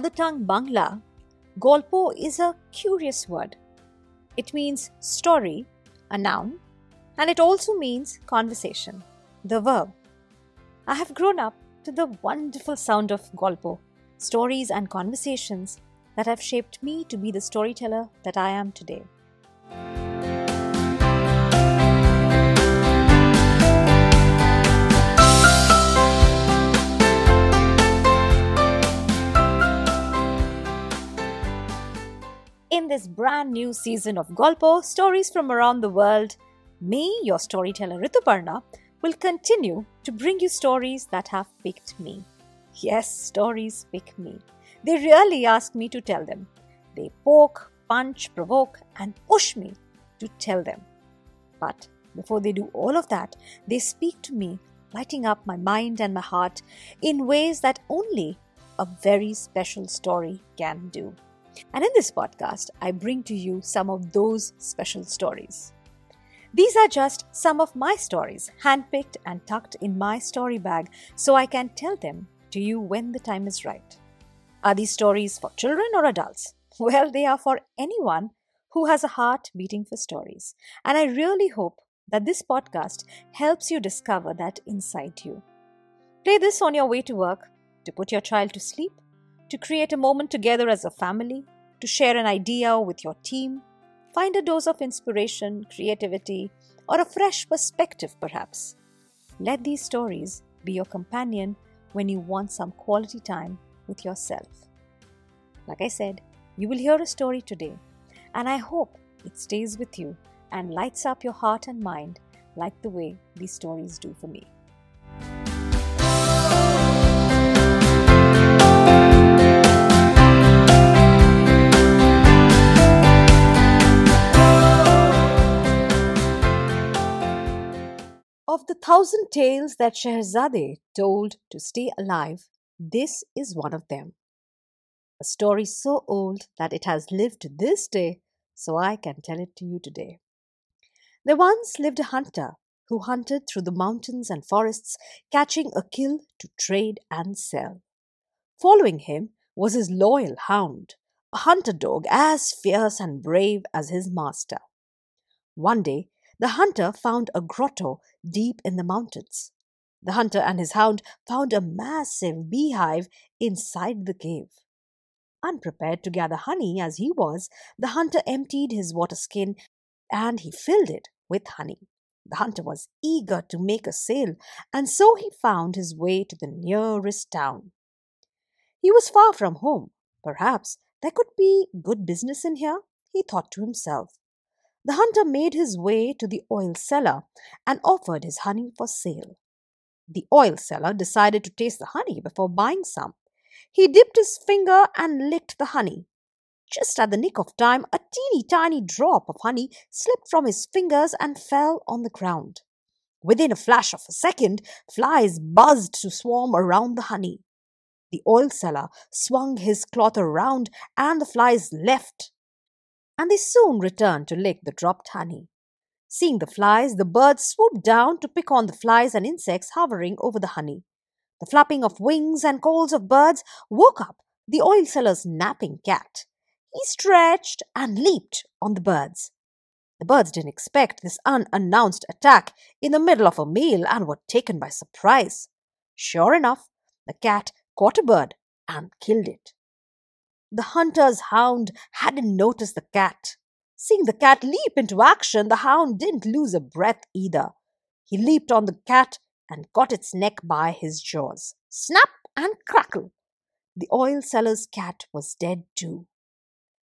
Mother tongue Bangla, Golpo is a curious word. It means story, a noun, and it also means conversation, the verb. I have grown up to the wonderful sound of Golpo, stories and conversations that have shaped me to be the storyteller that I am today. This brand new season of Golpo, stories from around the world, me, your storyteller Rituparna, will continue to bring you stories that have picked me. Yes, stories pick me. They really ask me to tell them. They poke, punch, provoke, and push me to tell them. But before they do all of that, they speak to me, lighting up my mind and my heart in ways that only a very special story can do. And in this podcast, I bring to you some of those special stories. These are just some of my stories, handpicked and tucked in my story bag so I can tell them to you when the time is right. Are these stories for children or adults? Well, they are for anyone who has a heart beating for stories. And I really hope that this podcast helps you discover that inside you. Play this on your way to work, to put your child to sleep, to create a moment together as a family, to share an idea with your team, find a dose of inspiration, creativity, or a fresh perspective perhaps. Let these stories be your companion when you want some quality time with yourself. Like I said, you will hear a story today, and I hope it stays with you and lights up your heart and mind like the way these stories do for me. Of the thousand tales that Scheherazade told to stay alive, this is one of them. A story so old that it has lived to this day, so I can tell it to you today. There once lived a hunter who hunted through the mountains and forests, catching a kill to trade and sell. Following him was his loyal hound, a hunter dog as fierce and brave as his master. One day, the hunter found a grotto deep in the mountains. The hunter and his hound found a massive beehive inside the cave. Unprepared to gather honey as he was, the hunter emptied his water skin and he filled it with honey. The hunter was eager to make a sale, and so he found his way to the nearest town. He was far from home. Perhaps there could be good business in here, he thought to himself. The hunter made his way to the oil seller and offered his honey for sale. The oil seller decided to taste the honey before buying some. He dipped his finger and licked the honey. Just at the nick of time, a teeny tiny drop of honey slipped from his fingers and fell on the ground. Within a flash of a second, flies buzzed to swarm around the honey. The oil seller swung his cloth around, and the flies left and they soon returned to lick the dropped honey. Seeing the flies, the birds swooped down to pick on the flies and insects hovering over the honey. The flapping of wings and calls of birds woke up the oil seller's napping cat. He stretched and leaped on the birds. The birds didn't expect this unannounced attack in the middle of a meal and were taken by surprise. Sure enough, the cat caught a bird and killed it. The hunter's hound hadn't noticed the cat. Seeing the cat leap into action, the hound didn't lose a breath either. He leaped on the cat and caught its neck by his jaws. Snap and crackle! The oil seller's cat was dead too.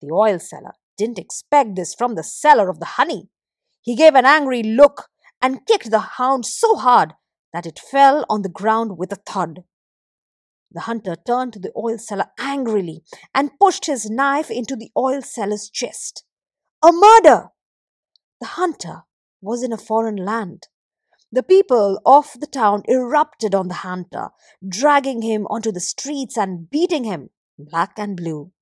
The oil seller didn't expect this from the seller of the honey. He gave an angry look and kicked the hound so hard that it fell on the ground with a thud. The hunter turned to the oil seller angrily and pushed his knife into the oil seller's chest. A murder! The hunter was in a foreign land. The people of the town erupted on the hunter, dragging him onto the streets and beating him black and blue.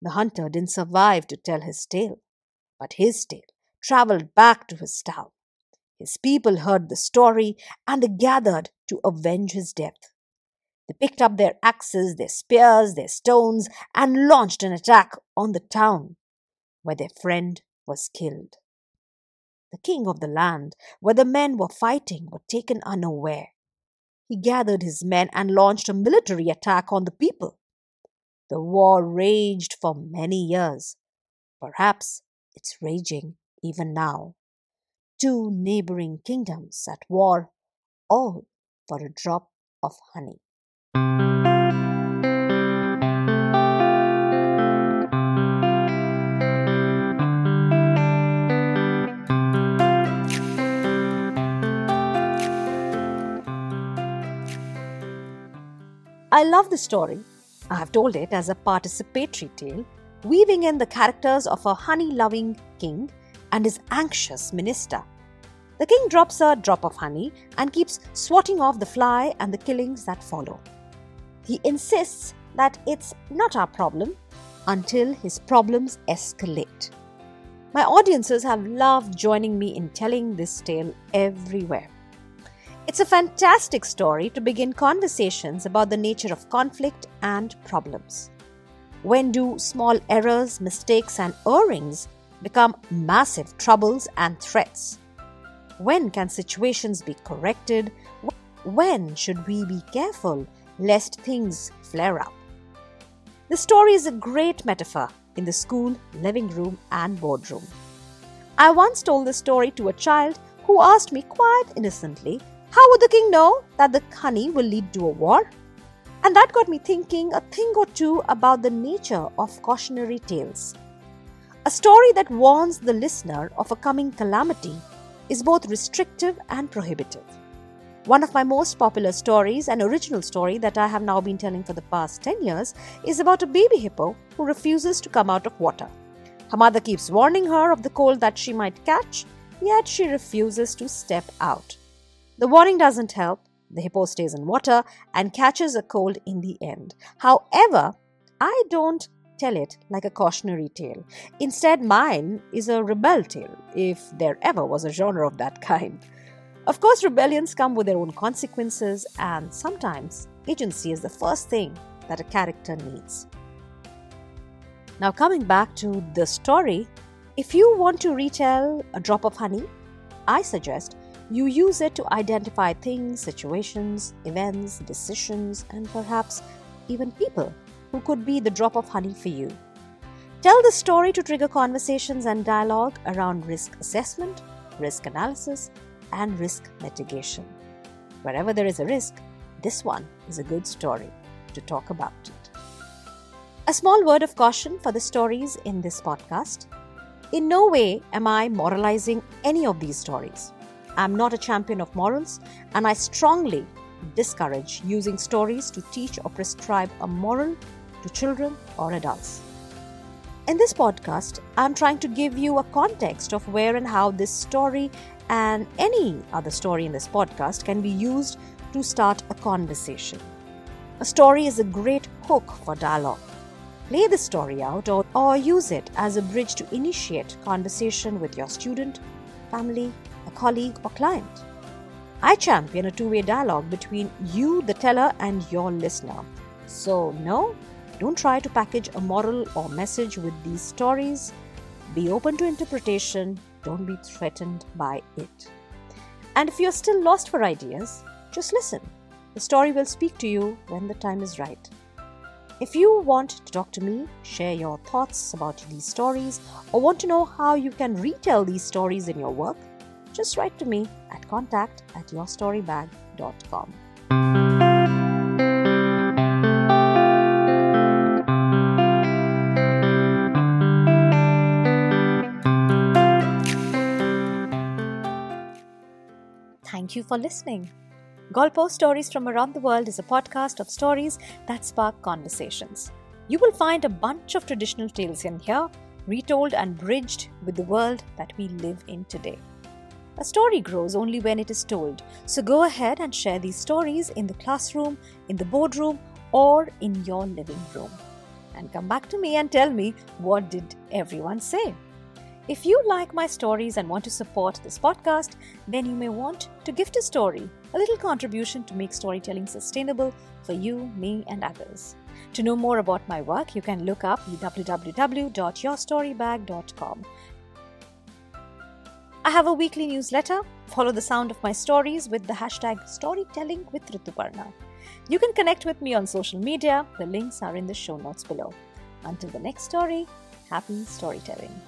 The hunter didn't survive to tell his tale, but his tale traveled back to his town. His people heard the story and they gathered to avenge his death. They picked up their axes, their spears, their stones, and launched an attack on the town, where their friend was killed. The king of the land, where the men were fighting, were taken unaware. He gathered his men and launched a military attack on the people. The war raged for many years. Perhaps it's raging even now. Two neighboring kingdoms at war, all for a drop of honey. I love the story. I have told it as a participatory tale, weaving in the characters of a honey loving king and his anxious minister. The king drops a drop of honey and keeps swatting off the fly and the killings that follow. He insists that it's not our problem until his problems escalate. My audiences have loved joining me in telling this tale everywhere. It's a fantastic story to begin conversations about the nature of conflict and problems. When do small errors, mistakes, and errings become massive troubles and threats? When can situations be corrected? When should we be careful lest things flare up? The story is a great metaphor in the school, living room, and boardroom. I once told the story to a child who asked me quite innocently how would the king know that the honey will lead to a war? And that got me thinking a thing or two about the nature of cautionary tales. A story that warns the listener of a coming calamity is both restrictive and prohibitive. One of my most popular stories, an original story that I have now been telling for the past 10 years, is about a baby hippo who refuses to come out of water. Her mother keeps warning her of the cold that she might catch, yet she refuses to step out. The warning doesn't help. The hippo stays in water and catches a cold in the end. However, I don't tell it like a cautionary tale. Instead, mine is a rebel tale, if there ever was a genre of that kind. Of course, rebellions come with their own consequences, and sometimes agency is the first thing that a character needs. Now, coming back to the story, if you want to retell A Drop of Honey, I suggest you use it to identify things, situations, events, decisions, and perhaps even people who could be the drop of honey for you. Tell the story to trigger conversations and dialogue around risk assessment, risk analysis, and risk mitigation. Wherever there is a risk, this one is a good story to talk about it. A small word of caution for the stories in this podcast. In no way am I moralizing any of these stories. I'm not a champion of morals, and I strongly discourage using stories to teach or prescribe a moral to children or adults. In this podcast, I'm trying to give you a context of where and how this story and any other story in this podcast can be used to start a conversation. A story is a great hook for dialogue. Play the story out or, or use it as a bridge to initiate conversation with your student, family, colleague, or client. I champion a two way dialogue between you, the teller, and your listener. So, no, don't try to package a moral or message with these stories. Be open to interpretation, don't be threatened by it. And if you're still lost for ideas, just listen. The story will speak to you when the time is right. If you want to talk to me, share your thoughts about these stories, or want to know how you can retell these stories in your work, just write to me at contact at yourstorybag.com. Thank you for listening. Golpo Stories from Around the World is a podcast of stories that spark conversations. You will find a bunch of traditional tales in here, retold and bridged with the world that we live in today. A story grows only when it is told. So go ahead and share these stories in the classroom, in the boardroom, or in your living room. And come back to me and tell me what did everyone say. If you like my stories and want to support this podcast, then you may want to gift a story a little contribution to make storytelling sustainable for you, me, and others. To know more about my work, you can look up www.yourstorybag.com. I have a weekly newsletter. Follow the sound of my stories with the hashtag storytelling with Rituparna. You can connect with me on social media. The links are in the show notes below. Until the next story, happy storytelling.